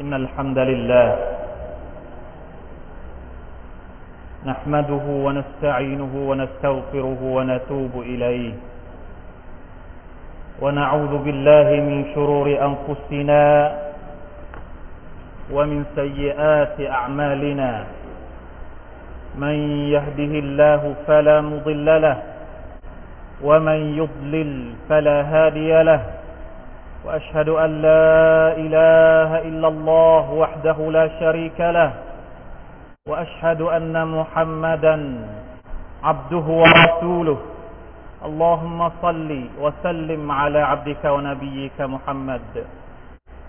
إن الحمد لله نحمده ونستعينه ونستغفره ونتوب إليه ونعوذ بالله من شرور أنفسنا ومن سيئات أعمالنا من يهده الله فلا مضل له ومن يضلل فلا هادي له وأشهد أن لا إله إلا الله وحده لا شريك له وأشهد أن محمدا عبده ورسوله. اللهم صل وسلم على عبدك ونبيك محمد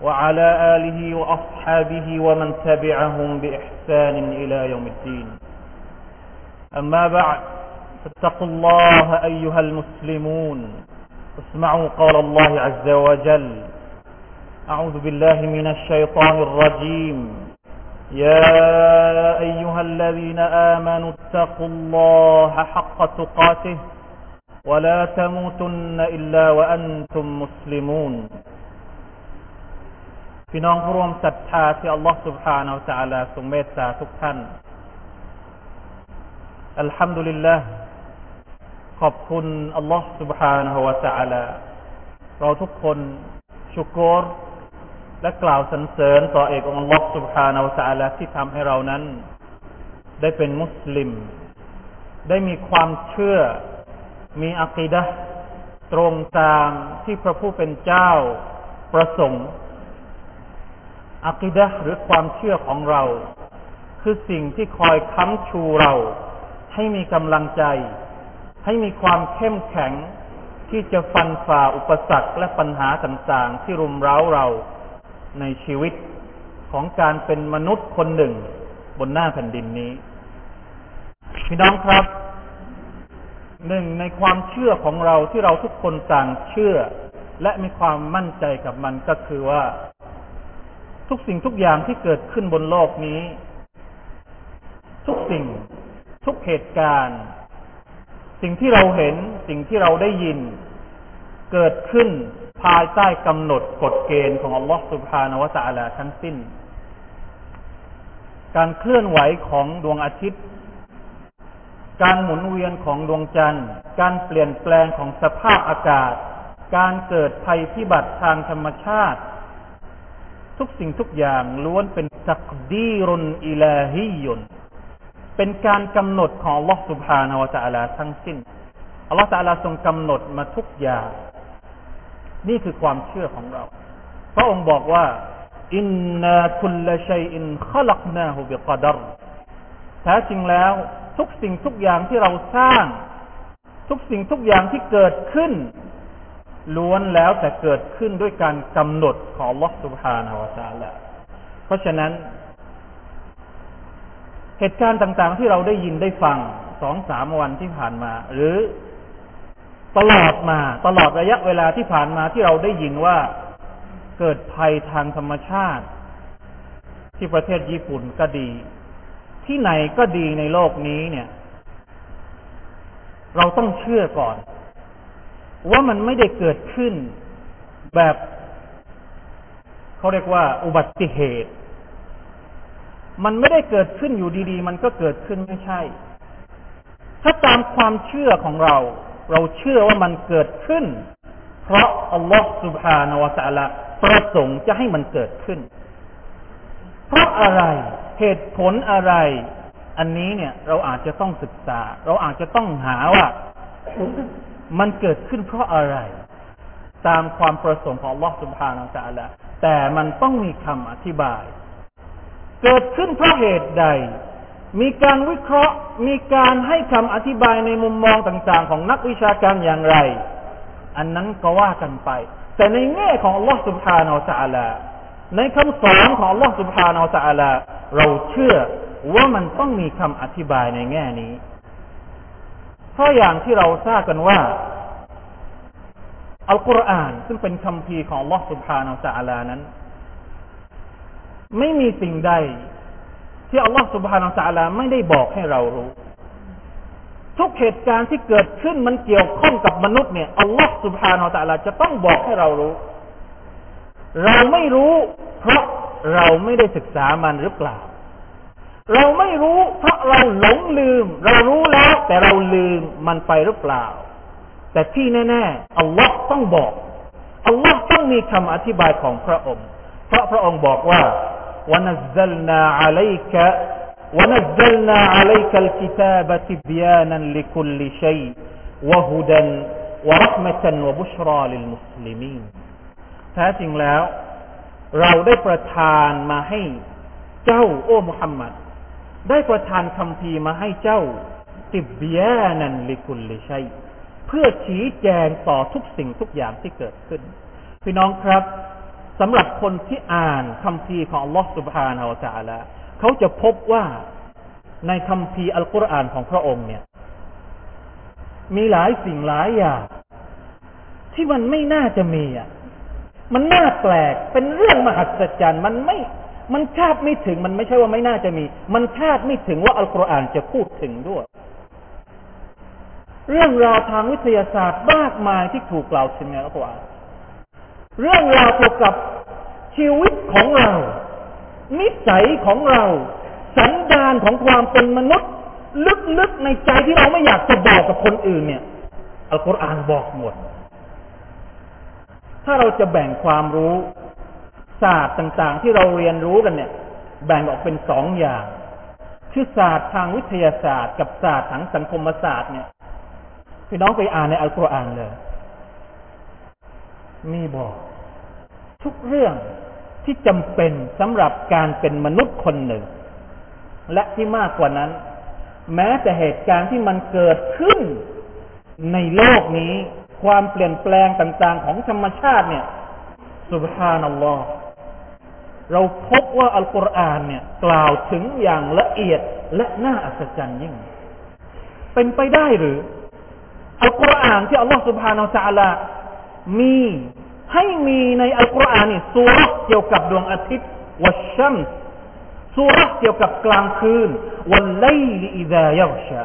وعلى آله وأصحابه ومن تبعهم بإحسان إلى يوم الدين. أما بعد فاتقوا الله أيها المسلمون. اسمعوا قول الله عز وجل أعوذ بالله من الشيطان الرجيم يا أيها الذين آمنوا اتقوا الله حق تقاته ولا تموتن إلا وأنتم مسلمون พี่น้องผู้ร่วมศรัทธาที่อัลลอฮฺ سبحانه และ تعالى ทรงเมตตาทุกท่านอัลฮัมดุลิลลาห์ ขอบคุณอัลลอฮ์ سبحانه และ تعالى เราทุกคนชุกรและกล่าวสรรเสริญต่อเอกองค์อัลลอฮ์ سبحانه และ تعالى ที่ทำให้เรานั้น ได้เป็นมุสลิม ได้มีความเชื่อ มีอัคีดะตรงตามที่พระผู้เป็นเจ้าประสงค์อัคีดะหรือความเชื่อของเรา คือสิ่งที่คอยค้ำชูเรา ให้มีกำลังใจ ให้มีความเข้มแข็งที่จะฟันฝ่าอุปสรรคและปัญหาต่างๆ ที่รุมเร้าเราในชีวิตของการเป็นมนุษย์คนหนึ่งบนหน้าแผ่นดินนี้ พี่น้องครับ หนึ่งในความเชื่อของเราที่เราทุกคนต่างเชื่อ และมีความมั่นใจกับมันก็คือว่า ทุกสิ่งทุกอย่างที่เกิดขึ้นบนโลกนี้ ทุกสิ่ง ทุกเหตุการณ์ สิ่งที่เราเห็นสิ่งที่เราได้ยิน เกิดขึ้นภายใต้กำหนดกฎเกณฑ์ของอัลลอฮฺสุบฮานาวะตะลาทั้งสิ้น การเคลื่อนไหวของดวงอาทิตย์ การหมุนเวียนของดวงจันทร์ การเปลี่ยนแปลงของสภาพอากาศ การเกิดภัยพิบัติทางธรรมชาติ ทุกสิ่งทุกอย่างล้วนเป็นตักดีรุนอิลาฮิยุน เป็นการกำหนดของลอสุภานาวตาลาทั้งสิ้นอัลลอฮฺตาลาทรงกำหนดมาทุกอย่างนี่คือความเชื่อของเรา พระองค์บอกว่าอินนาคุลชัยอินขลักนาฮูบิกาดรแท้จริงแล้วทุกสิ่งทุกอย่างที่เราสร้าง ทุกสิ่งทุกอย่างที่เกิดขึ้น ล้วนแล้วแต่เกิดขึ้นด้วยการกำหนดของลอสุภานาวตาลาเพราะฉะนั้น เหตุการณ์ต่าง ๆ ที่เราได้ยินได้ฟังสองสามวันที่ผ่านมา หรือตลอดมาตลอดระยะเวลาที่ผ่านมาที่เราได้ยินว่าเกิดภัยทางธรรมชาติ ที่ประเทศญี่ปุ่นก็ดี ที่ไหนก็ดีในโลกนี้เนี่ย เราต้องเชื่อก่อน ว่ามันไม่ได้เกิดขึ้นแบบ เขาเรียกว่าอุบัติเหตุ มันไม่ได้เกิดขึ้นอยู่ดีๆ มันก็เกิดขึ้นไม่ใช่ ถ้าตามความเชื่อของเรา เราเชื่อว่ามันเกิดขึ้น เพราะอัลลอฮฺสุบฮานาวะตะละประสงค์จะให้มันเกิดขึ้น เพราะอะไรเหตุผลอะไร อันนี้เนี่ย เราอาจจะต้องศึกษา เราอาจจะต้องหาว่า มันเกิดขึ้นเพราะอะไร ตามความประสงค์ของอัลลอฮฺสุภานาะจาละแต่มันต้องมีคำอธิบาย เกิดขึ้นเพราะเหตุใด มีการวิเคราะห์ มีการให้คำอธิบายในมุมมองต่างๆ ของนักวิชาการอย่างไร อันนั้นก็ว่ากันไป แต่ในแง่ของ Allah سبحانه และ تعالى ในคำสอนของ Allah سبحانه และ تعالى เราเชื่อว่ามันต้องมีคำอธิบายในแง่นี้ เพราะอย่างที่เราทราบกันว่า อัลกุรอานซึ่งเป็นคำพีของ Allah سبحانه และ تعالى นั้น ไม่มีสิ่งใด ที่อัลลอฮฺสุบฮานาอัลลอฮไม่ได้บอกให้เรารู้ ทุกเหตุการณ์ที่เกิดขึ้นมันเกี่ยวข้องกับมนุษย์เนี่ยอัลลอฮฺสุบฮานาอัลลอฮจะต้องบอกให้เรารู้ เราไม่รู้ เพราะเราไม่ได้ศึกษามันหรือเปล่า เราไม่รู้เพราะเราหลงลืม เรารู้แล้ว แต่เราลืมมันไปหรือเปล่า แต่ที่แน่ๆอัลลอฮ์ต้องบอกอัลลอฮ์ต้องมีคำอธิบายของพระองค์ เพราะพระองค์บอกว่า ونزلنا عليك ونزلنا عليك الكتاب تبيانا لكل شيء وهدى ورحمة وبشرى للمسلمين แท้จริงแล้ว เราได้ประทานมาให้เจ้าโอ้มุฮัมมัดได้ประทานคำพีมาให้เจ้า ติบยานันลิคุลลิชัยเพื่อชี้แจงต่อทุกสิ่งทุกอย่างที่เกิดขึ้น พี่น้องครับ สำหรับคนที่อ่านคำพีของอัลลอฮฺสุบฮานาอัลลอฮเขาจะพบว่าในคำพีอัลกุรอานของพระองค์เนี่ย มีหลายสิ่งหลายอย่างที่มันไม่น่าจะมีอะ มันน่าแปลก เป็นเรื่องมหัศจรรย์ มันไม่ มันคาดไม่ถึง มันไม่ใช่ว่าไม่น่าจะมี มันคาดไม่ถึงว่าอัลกุรอานจะพูดถึงด้วย เรื่องราวทางวิทยาศาสตร์มากมายที่ถูกกล่าวถึงในอัลกุรอาน เรื่องราวเกี่ยวกับชีวิตของเรา นิสัยของเรา สันดานของความเป็นมนุษย์ ลึกๆในใจที่เราไม่อยากจะบอกกับคนอื่นเนี่ยอัลกุรอานบอกหมด ถ้าเราจะแบ่งความรู้ศาสตร์ต่างๆ ที่เราเรียนรู้กันเนี่ย แบ่งออกเป็นสองอย่าง คือศาสตร์ทางวิทยาศาสตร์ กับศาสตร์ทางสังคมศาสตร์เนี่ยพี่น้องไปอ่านในอัลกุรอานเลย มีบอก ทุกเรื่องที่จำเป็นสำหรับการเป็นมนุษย์คนหนึ่ง และที่มากกว่านั้น แม้แต่เหตุการณ์ที่มันเกิดขึ้นในโลกนี้ ความเปลี่ยนแปลงต่างๆ ของธรรมชาติเนี่ยสุบฮานัลลอฮ์เราพบว่าอัลกุรอานเนี่ย กล่าวถึงอย่างละเอียดและน่าอัศจรรย์ยิ่ง เป็นไปได้หรือ อัลกุรอานที่อัลลอฮ์สุบฮานาอัลลอฮ์มี ให้มีในอัลกุรอานนี่สุรเกี่ยวกับดวงอาทิตย์วัชชัมสุรเกี่ยวกับกลางคืนวันไลลิอิดายัชะ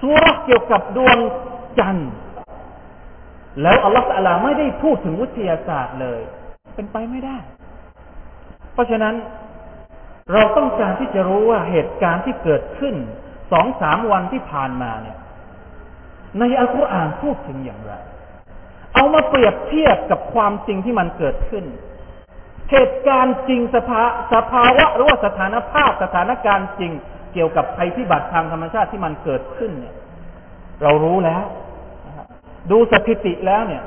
สุรเกี่ยวกับดวงจันทร์แล้วอัลลอฮฺสัลาไม่ได้พูดถึงวิทยาศาสตร์เลย เป็นไปไม่ได้ เพราะฉะนั้นเราต้องการที่จะรู้ว่าเหตุการณ์ที่เกิดขึ้นสองสามวันที่ผ่านมาเนี่ย ในอัลกุรอานพูดถึงอย่างไร เอามาเปรียบเทียบกับความจริงที่มันเกิดขึ้น เหตุการณ์จริงสภาสภาวะหรือว่าสถานภาพสถานการณ์จริงเกี่ยวกับภัยพิบัติทางธรรมชาติที่มันเกิดขึ้นเนี่ย เรารู้แล้วดูสถิติแล้วเนี่ย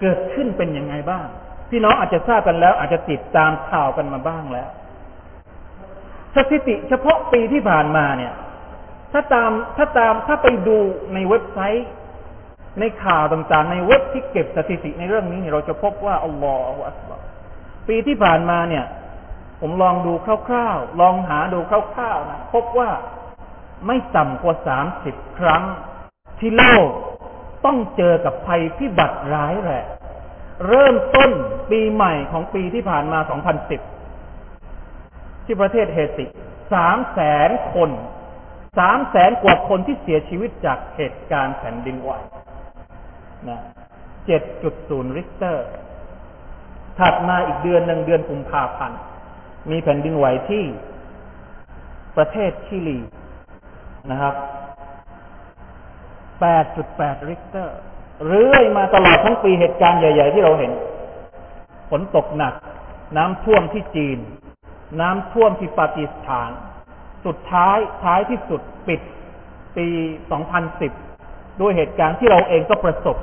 เกิดขึ้นเป็นยังไงบ้าง พี่น้องอาจจะทราบกันแล้ว อาจจะติดตามข่าวกันมาบ้างแล้ว สถิติเฉพาะปีที่ผ่านมาเนี่ย ถ้าตามถ้าตามถ้าไปดูในเว็บไซต์ ในข่าวต่างๆ ในเว็บที่เก็บสถิติในเรื่องนี้เนี่ยเราจะพบว่าอัลลอฮฺอัลลอฮฺปีที่ผ่านมาเนี่ย ผมลองดูคร่าวๆ ลองหาดูคร่าวๆนะพบว่าไม่ต่ำกว่าสามสิบครั้ง ที่โลกต้องเจอกับภัยพิบัติร้ายแรงเริ่มต้นปีใหม่ของปีที่ผ่านมา 2010 ที่ประเทศเฮติสามแสนคนสามแสนกว่าคนที่เสียชีวิตจากเหตุการณ์แผ่นดินไหว นะ7.0ริกเตอร์ ถัดมาอีกเดือนหนึ่งเดือนกุมภาพันธ์มีแผ่นดินไหวที่ประเทศชิลีนะครับ8.8ริกเตอร์เรื่อยมาตลอดทั้งปีเหตุการณ์ใหญ่ ๆ ที่เราเห็น ฝนตกหนัก น้ำท่วมที่จีน น้ำท่วมที่ปากีสถาน สุดท้ายท้ายที่สุดปิดปี 2010 ด้วยเหตุการณ์ที่เราเองก็ประสบ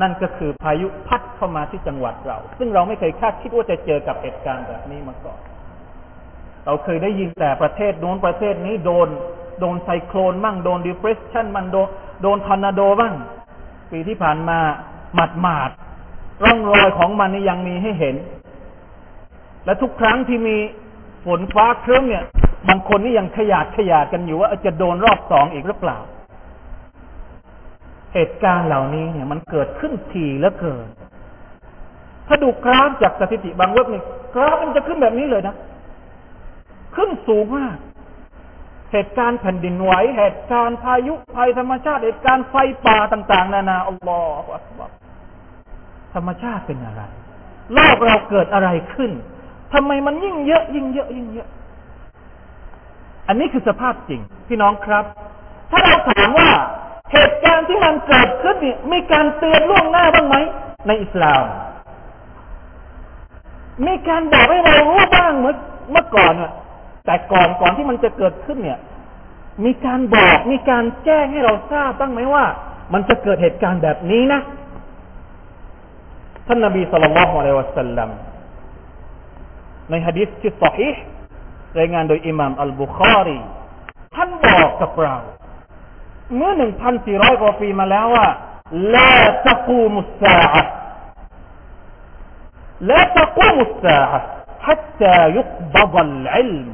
นั่นก็คือพายุพัดเข้ามาที่จังหวัดเรา ซึ่งเราไม่เคยคาดคิดว่าจะเจอกับเหตุการณ์แบบนี้มาก่อน เราเคยได้ยินแต่ประเทศโน้นประเทศนี้โดน โดนไซโคลนบ้างโดนดีเปรสชันมันโดนโดนทอร์นาโดบ้างปีที่ผ่านมาหมัดหมาดร่องรอยของมันนี่ยังมีให้เห็น และทุกครั้งที่มีฝนฟ้าเครื่องเนี่ยบางคนนี่ยังขยาดขยาดกันอยู่ว่าจะโดนรอบสองอีกหรือเปล่า เหตุการณ์เหล่านี้เนี่ย มันเกิดขึ้นทีแล้วเกิน ถ้าดูกราฟจากสถิติบางเว็บนี่กราฟมันจะขึ้นแบบนี้เลยนะ ขึ้นสูงมากเหตุการณ์แผ่นดินไหว เหตุการณ์พายุภัยธรรมชาติ เหตุการณ์ไฟป่าต่าง ๆ นานาอัลลอฮฺธรรมชาติเป็นอะไรโลกเราเกิดอะไรขึ้นทำไมมันยิ่งเยอะ ยิ่งเยอะ ยิ่งเยอะ อันนี้คือสภาพจริง พี่น้องครับ ถ้าเราถามว่า เหตุการณ์ที่มันเกิดขึ้นนี่มีการเตือนล่วงหน้าบ้างไหมในอิสลาม มีการบอกให้เรารู้บ้างเมื่อเมื่อก่อนอะแต่ก่อนก่อนที่มันจะเกิดขึ้นเนี่ย มีการบอกมีการแจ้งให้เราทราบบ้างไหมว่า มันจะเกิดเหตุการณ์แบบนี้นะท่านนบีสุลต่านละฮ์อะลัยวะสัลลัมในฮะดิษที่สฮีรายงานโดยอิหม่ามอัลบุคารีท่านบอกกับเรา เมื่อหนึ่งพันสี่ร้อยกว่าปีมาแล้วว่าลาตะกูมุสซาอะ لا تقوم الساعة حتى يقبض العلم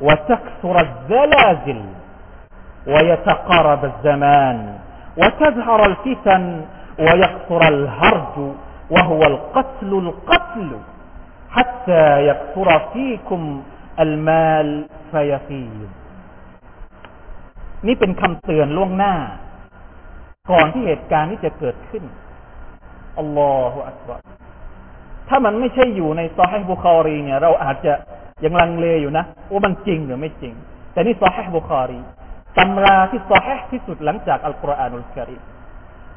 وتكثر الزلازل ويتقارب الزمان وتظهر الفتن ويكثر الهرج وهو القتل القتل حتى يكثر فيكم المال فيفيض นี่เป็นคำเตือนล่วงหน้า ก่อนที่เหตุการณ์นี้จะเกิดขึ้นอัลลอฮฺอักบารถ้ามันไม่ใช่อยู่ในซอฮีบุคอรีเนี่ย เราอาจจะยังลังเลอยู่นะว่ามันจริงหรือไม่จริง แต่นี่ซอฮีบุคอรีตำราที่ซอฮีที่สุดหลังจากอัลกุรอานุลกิริม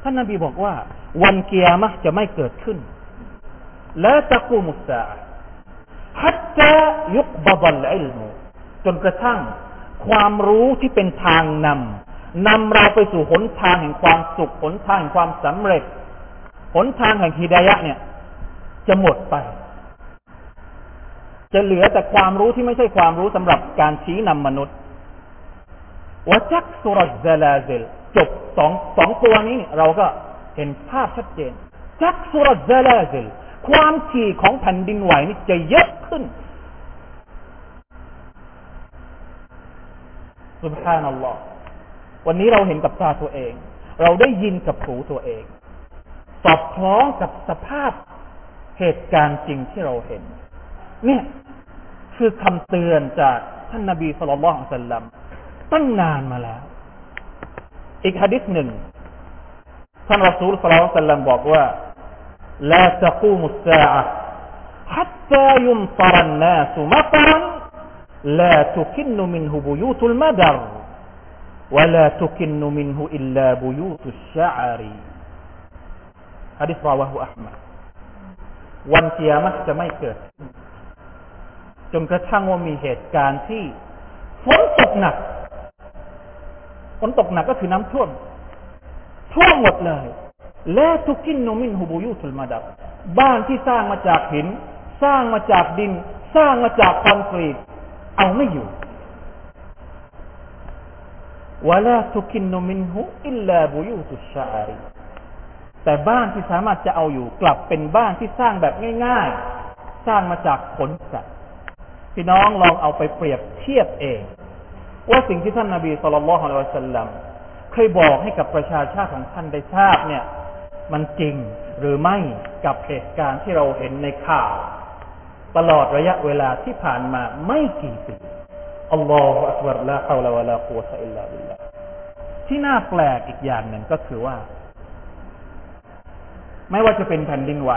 ท่านนบีบอกว่า วันเกียร์มะจะไม่เกิดขึ้นและตะกูมุสซาฮัตตายุกบดัลอิลมุจนกระทั่ง ความรู้ที่เป็นทางนำนำเราไปสู่หนทางแห่งความสุขหนทางแห่งความสำเร็จ หนทางแห่งฮิดายะเนี่ย จะหมดไป จะเหลือแต่ความรู้ที่ไม่ใช่ความรู้สำหรับการชี้นำมนุษย์วจักสุรซาลาเซลจบสองสองตัวนี้เราก็เห็นภาพชัดเจนจักสุรซาลาเซลความถี่ของแผ่นดินไหวนี่จะเยอะขึ้น สุบฮานัลลอฮ์วันนี้เราเห็นกับตาตัวเอง เราได้ยินกับหูตัวเอง สอบคล้องกับสภาพเหตุการณ์จริงที่เราเห็น เนี่ยคือคำเตือนจากท่านนาบีสุลต่านสัลลัมตั้งนานมาแล้ว อีกฮะดิษหนึ่งท่านรอซูลสุลต่านสัลลัมบอกว่าลาตะกูมุสซาอะฮัตตายุมตรันนาสุมตรัน لا تكن منه بيوت المدر ولا تكن منه إلا بيوت الشعر حديث رواه أحمد วันเกียรติจะไม่เกิด จนกระทั่งว่ามีเหตุการณ์ที่ฝนตกหนักฝนตกหนักก็คือน้ำท่วมท่วมหมดเลย และทุกินโนมินฮูบูยุทุลมาดับ บ้านที่สร้างมาจากหิน สร้างมาจากดิน สร้างมาจากคอนกรีต เอาไม่อยู่วะลาทุกินโนมินฮูอิลลาบุยูตุชาอรีแต่บ้านที่สามารถจะเอาอยู่ กลับเป็นบ้านที่สร้างแบบง่ายๆ สร้างมาจากขนสัตว์พี่น้องลองเอาไปเปรียบเทียบเอง ว่าสิ่งที่ท่านนาบีสุลต่านละฮ์อัลลอฮฺสัลลัมเคยบอกให้กับประชาชาติของท่านได้ทราบเนี่ย มันจริงหรือไม่กับเหตุการณ์ที่เราเห็นในข่าว ตลอดระยะเวลาที่ผ่านมาไม่กี่ปีอัลลอฮฺอักบารละฮาวลาวะลากุวะตะอิลลาบิลลาที่น่าแปลกอีกอย่างหนึ่งก็คือว่า ไม่ว่าจะเป็นแผ่นดินไหว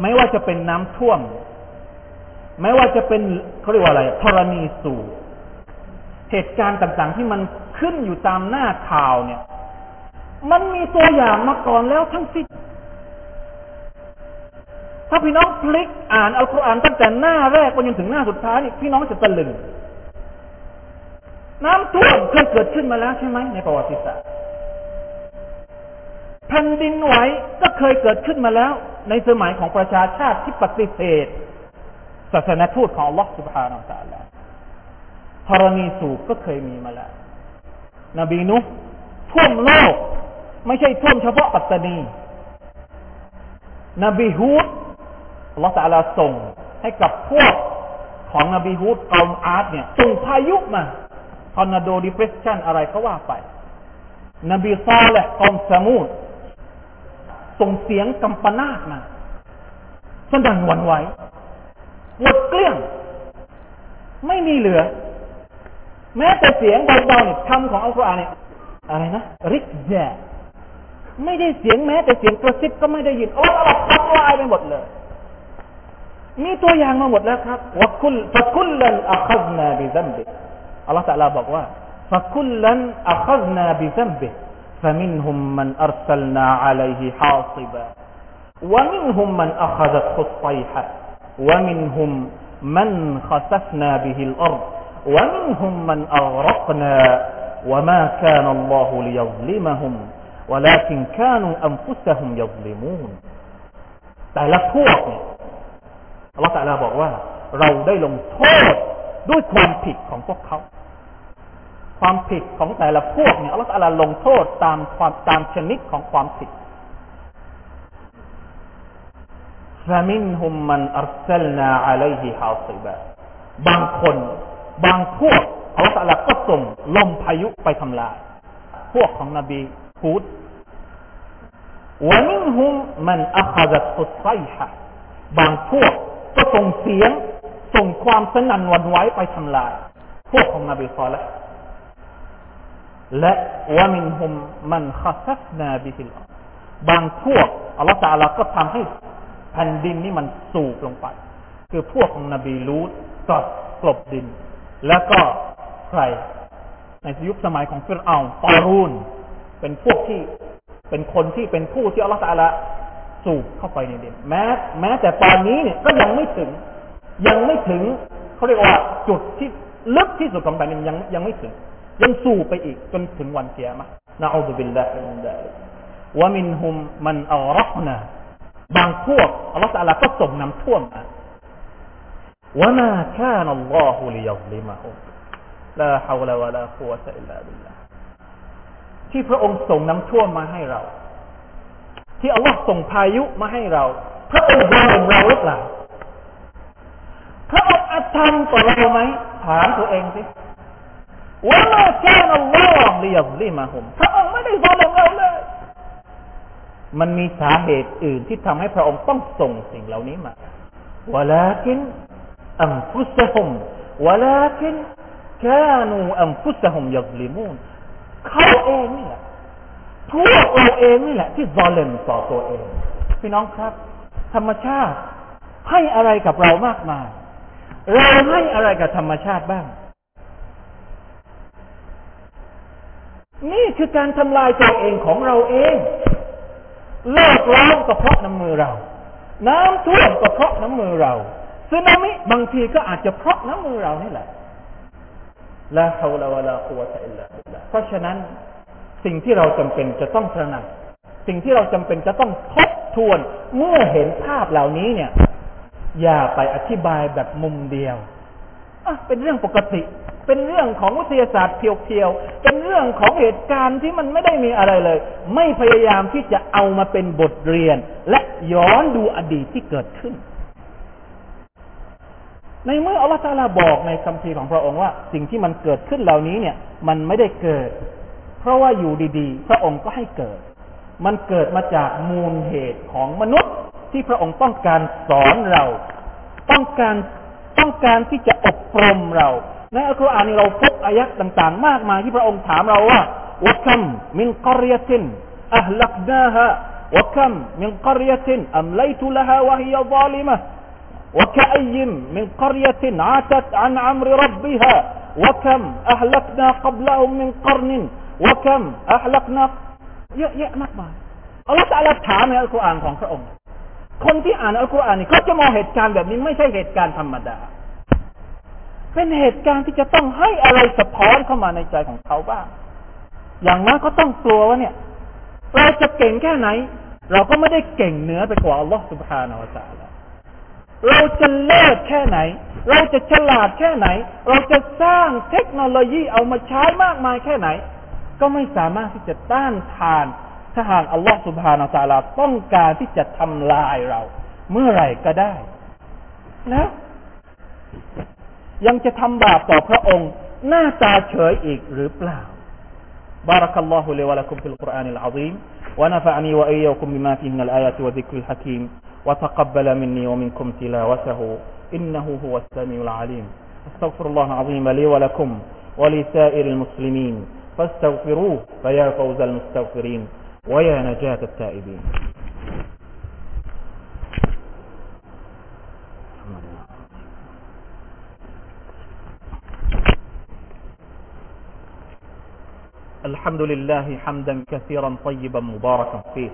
ไม่ว่าจะเป็นน้ำท่วม ไม่ว่าจะเป็นเขาเรียกว่าอะไรธรณีสูบเหตุการณ์ต่างๆ ที่มันขึ้นอยู่ตามหน้าข่าวเนี่ย มันมีตัวอย่างมาก่อนแล้วทั้งสิ้น ถ้าพี่น้องพลิกอ่านอัลกุรอานตั้งแต่หน้าแรกไปจนถึงหน้าสุดท้ายนี่พี่น้องจะตะลึง น้ำท่วมเคยเกิดขึ้นมาแล้วใช่ไหมในประวัติศาสตร์แผ่นดินไหวก็เคยเกิดขึ้นมาแล้ว ในสมัยของประชาชาติที่ปฏิเสธศาสนทูตของอัลลอฮ์ سبحانه وتعالىธรณีสูบก็เคยมีมาแล้ว นบีนุท่วมโลก ไม่ใช่ท่วมเฉพาะปัตตานี นบีฮูด อัลลอฮ์ตะอาลาส่ง ให้กับพวกของนบีฮูด قوم عاد เนี่ยส่งพายุมาทอร์นาโดดีเปรสชันอะไรก็ว่าไป นบีซอและฮ์ قوم ثمودส่งเสียงกำปนาตมาสนั่นหวนไหวหมดเกลี้ยง ไม่มีเหลือ แม้แต่เสียงเบาๆเนี่ยคำของอัลกุรอานเนี่ยอะไรนะริกแยไม่ได้เสียงแม้แต่เสียงกระซิบก็ไม่ได้ยิน โอ้ตลบทำลายไปหมดเลย มีตัวอย่างมาหมดแล้วครับว่าคุลฟะคุลลันอัคซนาบิซัมบิอัลลอฮฺตะลาบอกว่าฟะคุลลันอัคซนาบิซัมบิ فمنهم من أرسلنا عليه حاصبا ومنهم من أخذته الصيحة ومنهم من خسفنا به الأرض ومنهم من أغرقنا وما كان الله ليظلمهم ولكن كانوا أنفسهم يظلمون แต่ละพวกเนี่ย อัลลอฮฺตะลาบอกว่า เราได้ลงโทษด้วยความผิดของพวกเขา ความผิดของแต่ละพวกเนี่ยอัลลอฮฺตะลาลงโทษตามความตามชนิดของความผิดฟามินฮุมมันอัลซลนาอะลัยฮิฮาซิบะบางคน บางพวกอัลลตะลาก็ส่งลมพายุไปทำลาย พวกของนบีฮูดวะมินฮุมมันอัคซัตฮุไซฮะบางพวก ส่งเสียง ส่งความสนั่นหวันไหวไปทำลาย พวกของนบีซอละและวามินฮุมมันขัซัฟนาบิฮิลบางพวกอัลลอฮฺตาลาก็ทำให้แผ่นดินนี่มันสูบลงไป คือพวกของนบีลูตก็กลบดิน แล้วก็ใคร ในยุคสมัยของฟิรเอาตอรูน เป็นพวกที่เป็นคนที่เป็นผู้ที่อัลลอฮฺตาลา สูบเข้าไปในดินแม้แม้แต่ตอนนี้เนี่ยก็ยังไม่ถึง ยังไม่ถึงเขาเรียกว่าจุดที่ลึกที่สุดของแผ่นดินยังยังไม่ถึง ยังสูบไปอีกจนถึงวันเกียรมะนะอูซุบิลลาฮิมินดาลิกวะมินฮุมมันอัลรักนาบางพวกอัลลอฮฺตาลาก็ส่งน้ำท่วมมาวะมาคานัลลอฮุลิยัลิมะฮุมลาฮาวลาวะลากุวะตะอิลลาบิลลาที่พระองค์ส่งน้ำท่วมมาให้เรา ที่อัลลอฮ์ส่งพายุมาให้เราพระองค์ยอมเราหรือเปล่าพระองค์อาธรรมต่อเราไหมถามตัวเองสิว่ามาแค่อัลลอฮ์เลียบลีมาหุมพระองค์ไม่ได้ยอมเราเลย มันมีสาเหตุอื่นที่ทำให้พระองค์ต้องส่งสิ่งเหล่านี้มาวลาคินอัมฟุสฮุมวลาคินกานูอัมฟุสฮุมยัลิมูนเขาเองนี่แหละ พวกเราเองนี่แหละ ที่ซอเลมต่อตัวเอง พี่น้องครับ ธรรมชาติให้อะไรกับเรามากมาย เราให้อะไรกับธรรมชาติบ้าง นี่คือการทำลายตัวเองของเราเองโลกร้อนก็เพราะน้ำมือเรา น้ำท่วมก็เพราะน้ำมือเราสึนามิบางทีก็อาจจะเพราะน้ำมือเรานี่แหละลาฮาวลาวะลากุวะตะอิลลาเพราะฉะนั้น สิ่งที่เราจำเป็นจะต้องตระหนัก สิ่งที่เราจำเป็นจะต้องทบทวน เมื่อเห็นภาพเหล่านี้เนี่ย อย่าไปอธิบายแบบมุมเดียวอะเป็นเรื่องปกติ เป็นเรื่องของวิทยาศาสตร์เพียวๆ เป็นเรื่องของเหตุการณ์ที่มันไม่ได้มีอะไรเลย ไม่พยายามที่จะเอามาเป็นบทเรียน และย้อนดูอดีตที่เกิดขึ้น ในเมื่ออัลลอฮฺตาลาบอกในคำพีของพระองค์ว่า สิ่งที่มันเกิดขึ้นเหล่านี้เนี่ย มันไม่ได้เกิด เพราะว่าอยู่ดีๆ พระองค์ก็ให้เกิด มันเกิดมาจากมูลเหตุของมนุษย์ที่พระองค์ต้องการสอนเรา ต้องการต้องการที่จะอบรมเรา ในอัลกุรอานนี้เราพบอายักต่างๆ มากมายที่พระองค์ถามเราว่าวะคัมมินกรยตินอัลลักนาฮะวะคัมมินกรยตินอัมไลตุลฮะวะฮิยซาลิมะ وكأي من قرية عتت عن أمر ربها وكم أهلكنا قبلهم من قرن วะกัมอัลลักนักเยอะแยะมากมายอัลลอฮฺตะลาถามในอัลกุรอานของพระองค์ คนที่อ่านอัลกุรอานนี่เขาจะมองเหตุการณ์แบบนี้ไม่ใช่เหตุการณ์ธรรมดา เป็นเหตุการณ์ที่จะต้องให้อะไรสะท้อนเข้ามาในใจของเขาบ้าง อย่างน้อยก็ต้องกลัวว่าเนี่ย เราจะเก่งแค่ไหน เราก็ไม่ได้เก่งเหนือไปกว่าอัลลอฮฺสุบฮานาอัลลอฮฺเราจะเลิศแค่ไหน เราจะฉลาดแค่ไหน เราจะสร้างเทคโนโลยีเอามาใช้มากมายแค่ไหน ก็ไม่สามารถที่จะต้านทาน ถ้าหากอัลลอฮฺสุบฮานาตาลาต้องการที่จะทำลายเรา เมื่อไหร่ก็ได้ แล้ว ยังจะทำบาปต่อพระองค์ หน้าตาเฉยอีกหรือเปล่า بارك الله لي ولكم في القرآن العظيم ونفعني وإياكم بما فيه من الآيات والذكر الحكيم وتقبل مني ومنكم تلاوته إنه هو السميع العليم استغفر الله العظيم لي ولكم ولسائر المسلمين فاستغفروه فيا فوز المستغفرين ويا نجاة التائبين. الحمد لله حمدا كثيرا طيبا مباركا فيه.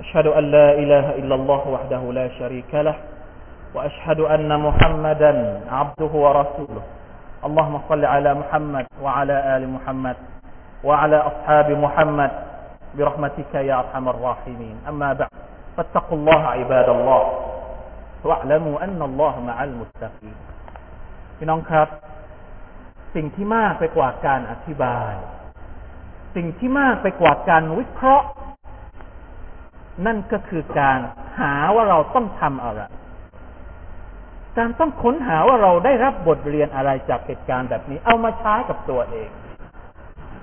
أشهد أن لا إله إلا الله وحده لا شريك له وأشهد أن محمدا عبده ورسوله. اللهم صل على محمد وعلى آل محمد وعلى أصحاب محمد برحمتك يا أرحم الراحمين أما بعد فاتقوا الله عباد الله واعلموا أن الله مع المتقين พี่น้องครับ สิ่งที่มากไปกว่าการอธิบาย สิ่งที่มากไปกว่าการวิเคราะห์ นั่นก็คือการหาว่าเราต้องทำอะไร การต้องค้นหาว่าเราได้รับบทเรียนอะไรจากเหตุการณ์แบบนี้ เอามาใช้กับตัวเอง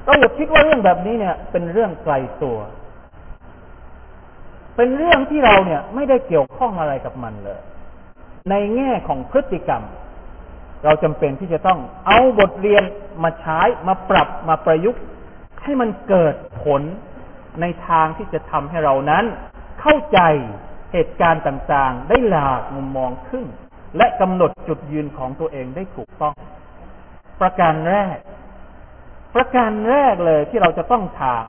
เราอย่าคิดว่าเรื่องแบบนี้เนี่ย เป็นเรื่องไกลตัว เป็นเรื่องที่เราเนี่ย ไม่ได้เกี่ยวข้องอะไรกับมันเลย ในแง่ของพฤติกรรม เราจำเป็นที่จะต้องเอาบทเรียนมาใช้มาปรับมาประยุกต์ ให้มันเกิดผลในทางที่จะทำให้เรานั้น เข้าใจเหตุการณ์ต่างๆ ได้หลากมุมมองขึ้น และกำหนดจุดยืนของตัวเองได้ถูกต้อง ประการแรก ประการแรกเลยที่เราจะต้องถาม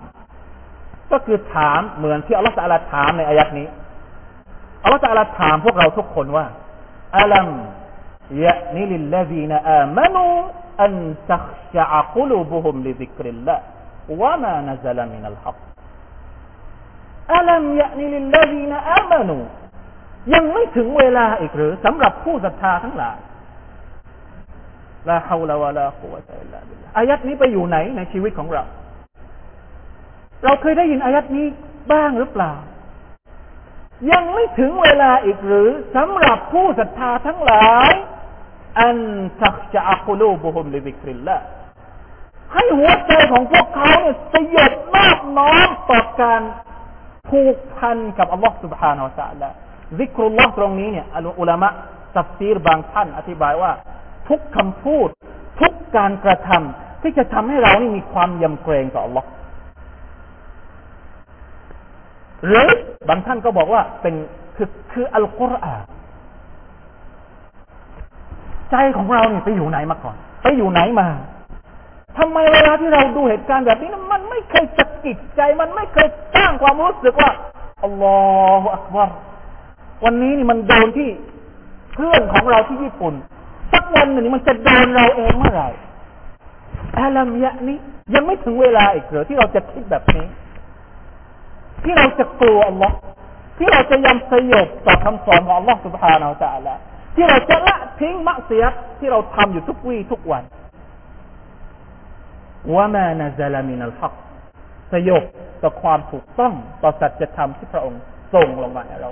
ก็คือถามเหมือนที่อัลลอฮฺสัลาถามในอายัดนี้อัลลอฮฺสัลาถามพวกเราทุกคนว่าอัลัมยะนิลิลลซีนอามานูอันตัขชะอักุลูบุฮุมลิซิกริลละวะมานซะลมินัลฮักอัลัมยะนิลิลลซีนอามานู ยังไม่ถึงเวลาอีกหรือสำหรับผู้ศรัทธาทั้งหลายลาฮาวลาวะลากุวะตะอิลลาบิลลาอายัดนี้ไปอยู่ไหนในชีวิตของเรา เราเคยได้ยินอายัดนี้บ้างหรือเปล่า ยังไม่ถึงเวลาอีกหรือสำหรับผู้ศรัทธาทั้งหลาย อันทักจะอักุลูบุฮุมลิบิกริลละให้หัวใจของพวกเขาเนี่ยสยบมากน้อมต่อการผูกพันกับอัลลอฮฺ سبحانه และ تعالى ซิกรุลลอฮ์ตรงนี้เนี่ยอุลามะตัฟซีรบางท่านอธิบายว่า ทุกคำพูด ทุกการกระทำที่จะทำให้เรานี่มีความยำเกรงต่ออัลลอฮ์หรือบางท่านก็บอกว่าเป็นคือคืออัลกุรอานใจของเราเนี่ยไปอยู่ไหนมาก่อน ไปอยู่ไหนมาทำไมเวลาที่เราดูเหตุการณ์แบบนี้มันไม่เคยจะกิดใจมันไม่เคยสร้างความรู้สึกว่าอัลลอฮฺอักบาร วันนี้นี่มันโดนที่เพื่อนของเราที่ญี่ปุ่น สักวันหนึ่งมันจะโดนเราเองเมื่อไหร่อาลัมยะนี้ยังไม่ถึงเวลาอีกเหรอที่เราจะคิดแบบนี้ ที่เราจะกลัวอัลลอฮ์ที่เราจะยำสยบต่อคำสอนของอัลลอฮ์สุบฮานาอัลลอฮ์ที่เราจะละทิ้งมักเสียที่เราทำอยู่ทุกวี่ทุกวันว่ามานาซาลามินัลฮักสยบต่อความถูกต้องต่อสัจธรรมที่พระองค์ส่งลงมาให้เรา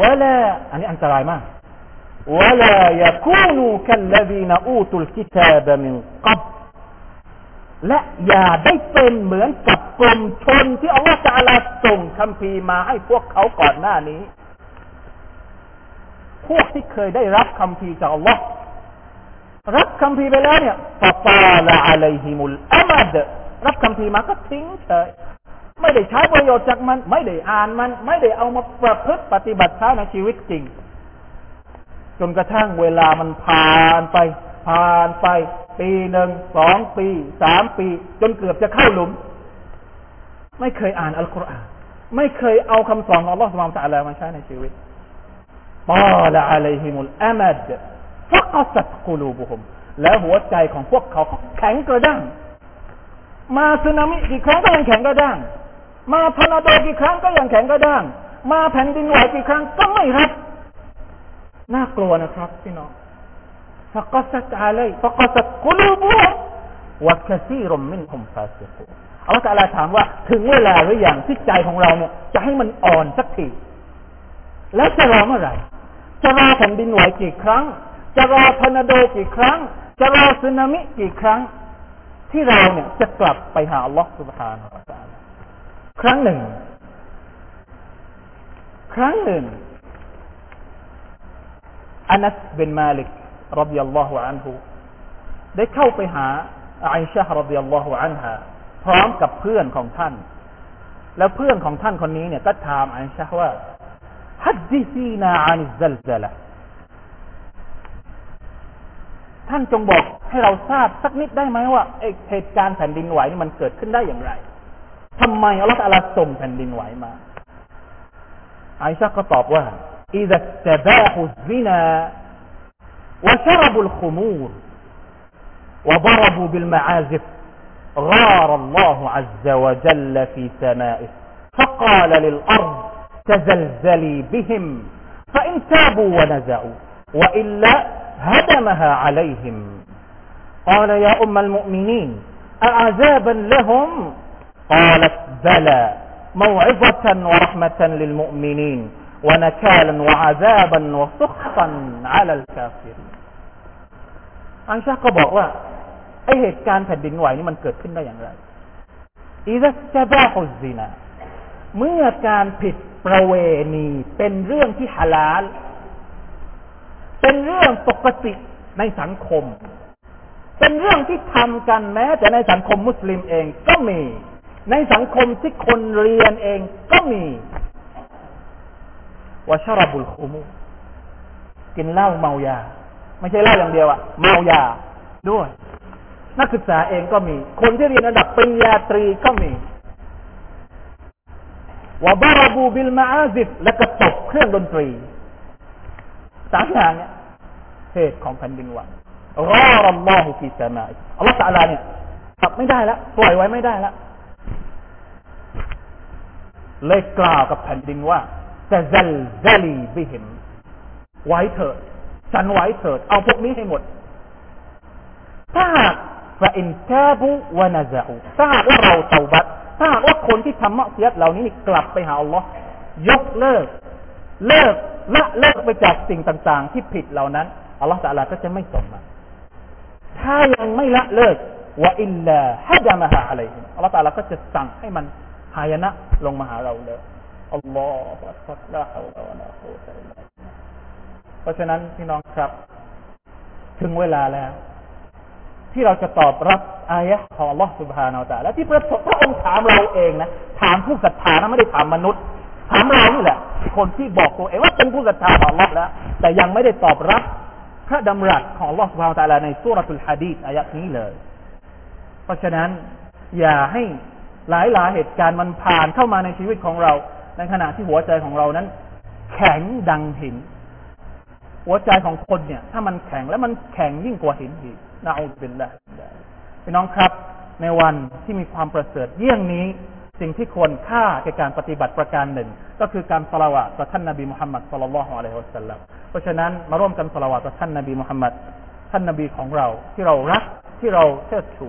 วะลาอันนี้อันตรายมากวะลายคูนูคัลลดีนอูตุลกิตาบมินกับและอย่าได้เป็นเหมือนกับกลุ่มชนที่อัลลอฮฺจะลาส่งคำพีมาให้พวกเขาก่อนหน้านี้ พวกที่เคยได้รับคำพีจากอัลลอฮ์รับคำพีไปแล้วเนี่ยฟาตาละอะลัยฮิมุลอามัดรับคำพีมาก็ทิ้งเฉย ไม่ได้ใช้ประโยชน์จากมัน ไม่ได้อ่านมัน ไม่ได้เอามาประพฤติปฏิบัติใช้ในชีวิตจริง จนกระทั่งเวลามันผ่านไป ผ่านไป ปีหนึ่งสองปีสามปี จนเกือบจะเข้าหลุม ไม่เคยอ่านอัลกุรอานไม่เคยเอาคำสอนของอัลลอฮฺสุบานตะลามาใช้ในชีวิตตาละอะลัยฮิมุลอามัดฟักสัตกุลูบุฮุมแล้วหัวใจของพวกเขาแข็งกระด้าง มาสึนามิกี่ครั้งก็ยังแข็งกระด้าง มาทอร์นาโดกี่ครั้งก็ยังแข็งกระด้าง มาแผ่นดินไหวกี่ครั้งก็ไม่รับ น่ากลัวนะครับพี่น้องفقست อะไร فقست قلوبهم وكثير منهم فاسقون อัลลอฮฺถามว่าถึงเวลาหรือยังที่ใจของเราเนี่ย จะให้มันอ่อนสักทีแล้วจะรอเมื่อไหร่จะรอแผ่นดินไหวกี่ครั้ง จะรอทอร์นาโดกี่ครั้ง จะรอสึนามิกี่ครั้ง ที่เราเนี่ยจะกลับไปหาอัลลอฮฺ سبحانه وتعالى ครั้งหนึ่ง ครั้งหนึ่งอานัสบินมาลิก رضي الله عنه ได้เข้าไปหาอาอิชะฮ์ رضي الله عنها พร้อมกับเพื่อนของท่าน แล้วเพื่อนของท่านคนนี้เนี่ยก็ถามอาอิชะฮ์ว่าحدثينا عن الزلزلة ท่านจงบอกให้เราทราบสักนิดได้ไหมว่าเหตุการณ์แผ่นดินไหวนี่มันเกิดขึ้นได้อย่างไร ทำไมอัลลอฮฺอาลาส่งแผ่นดินไหวมาไอชาก็ตอบว่า إذا استباحوا الزنا وشربوا الخمور وضربوا بالمعازف غار الله عز وجل في سمائه فقال للأرض تزلزلي بهم فإن تابوا ونزعوا وإلا هدمها عليهم قال يا أم المؤمنين أعذابا لهم قالت بلى موعظة ورحمة للمؤمنين ونكالا وعذابا وسخطا على الكافرين อันชาก็บอกว่าไอเหตุการณ์แผ่นดินไหวนี่มันเกิดขึ้นได้อย่างไรอิซัสบาฮุซินาเมื่อการผิดประเวณีเป็นเรื่องที่ฮาลาล เป็นเรื่องปกติในสังคม เป็นเรื่องที่ทำกันแม้แต่ในสังคมมุสลิมเองก็มี ในสังคมที่คนเรียนเองก็มีวชรบุลคุมูกินเหล้าเมายา ไม่ใช่เหล้าอย่างเดียวอะเมายาด้วย นักศึกษาเองก็มี คนที่เรียนระดับปริญญาตรีก็มี وضربوا بالمعازف และก็ตบเครื่องดนตรีสามอย่างเนี่ยเหตุของแผ่นดินไหว غار الله في سمائه อัลลอฮฺตะอาลาเนี่ยรับไม่ได้แล้วปล่อยไว้ไม่ได้แล้ว เลยกล่าวกับแผ่นดินว่า تزلزلي بهمไว้เถิด ฉันไว้เถิด เอาพวกนี้ให้หมด ถ้าหากฟาอินทาบุวานาซาอูถ้าหากว่าเราเตาบัตถ้าหากว่าคนที่ทำมะเสียดเหล่านี้กลับไปหาอัลลอฮ์ยกเลิก เลิกละเลิกไปจากสิ่งต่างๆ ที่ผิดเหล่านั้นอัลลอฮ์ตะลาก็จะไม่ส่งมา ถ้ายังไม่ละเลิกว่าอิลลาฮัดามะฮาอะไรอัลลอฮ์ตะลาก็จะสั่งให้มัน หายนะลงมาหาเราเลยอัลลอฮฺอัลลอฮฺเพราะฉะนั้นพี่น้องครับ ถึงเวลาแล้ว ที่เราจะตอบรับอายะของอัลลอฮฺสุบฮานาอัลตะและที่พระพระองค์ถามเราเองนะถามผู้ศรัทธานะไม่ได้ถามมนุษย์ ถามเรานี่แหละ คนที่บอกตัวเองว่าเป็นผู้ศรัทธาของอัลลอฮ์แล้ว แต่ยังไม่ได้ตอบรับพระดำรัสของอัลลอฮฺสุบฮานาอัลตะในสุรทูลฮะดีษอายะนี้เลย เพราะฉะนั้นอย่าให้ หลายหลายเหตุการณ์มันผ่านเข้ามาในชีวิตของเรา ในขณะที่หัวใจของเรานั้น แข็งดังหิน หัวใจของคนเนี่ย ถ้ามันแข็งแล้วมันแข็งยิ่งกว่าหินอีกนะอูบินละพี่น้องครับ ในวันที่มีความประเสริฐเยี่ยงนี้ สิ่งที่ควรค่าแก่การปฏิบัติประการหนึ่ง ก็คือการสละวะต่อท่านนบีมุฮัมมัดสุลลัลลอฮุอะลัยฮิวะสัลลัมเพราะฉะนั้นมาร่วมกันสละวะต่อท่านนบีมุฮัมมัดท่านนบีของเราที่เรารักที่เราเชิดชู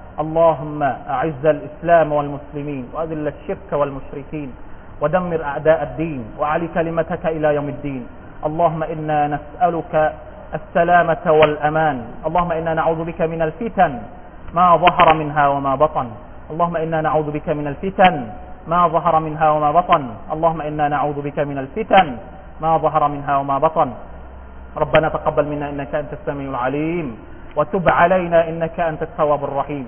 اللهم أعز الإسلام والمسلمين وأذل الشرك والمشركين ودمر أعداء الدين وعلي كلمتك إلى يوم الدين. اللهم إنا نسألك السلامة والأمان. اللهم إنا نعوذ بك من الفتن ما ظهر منها وما بطن. اللهم إنا نعوذ بك من الفتن ما ظهر منها وما بطن. اللهم إنا نعوذ بك من الفتن ما ظهر منها وما بطن. ربنا تقبل منا إنك أنت السميع العليم وتب علينا إنك أنت التواب الرحيم.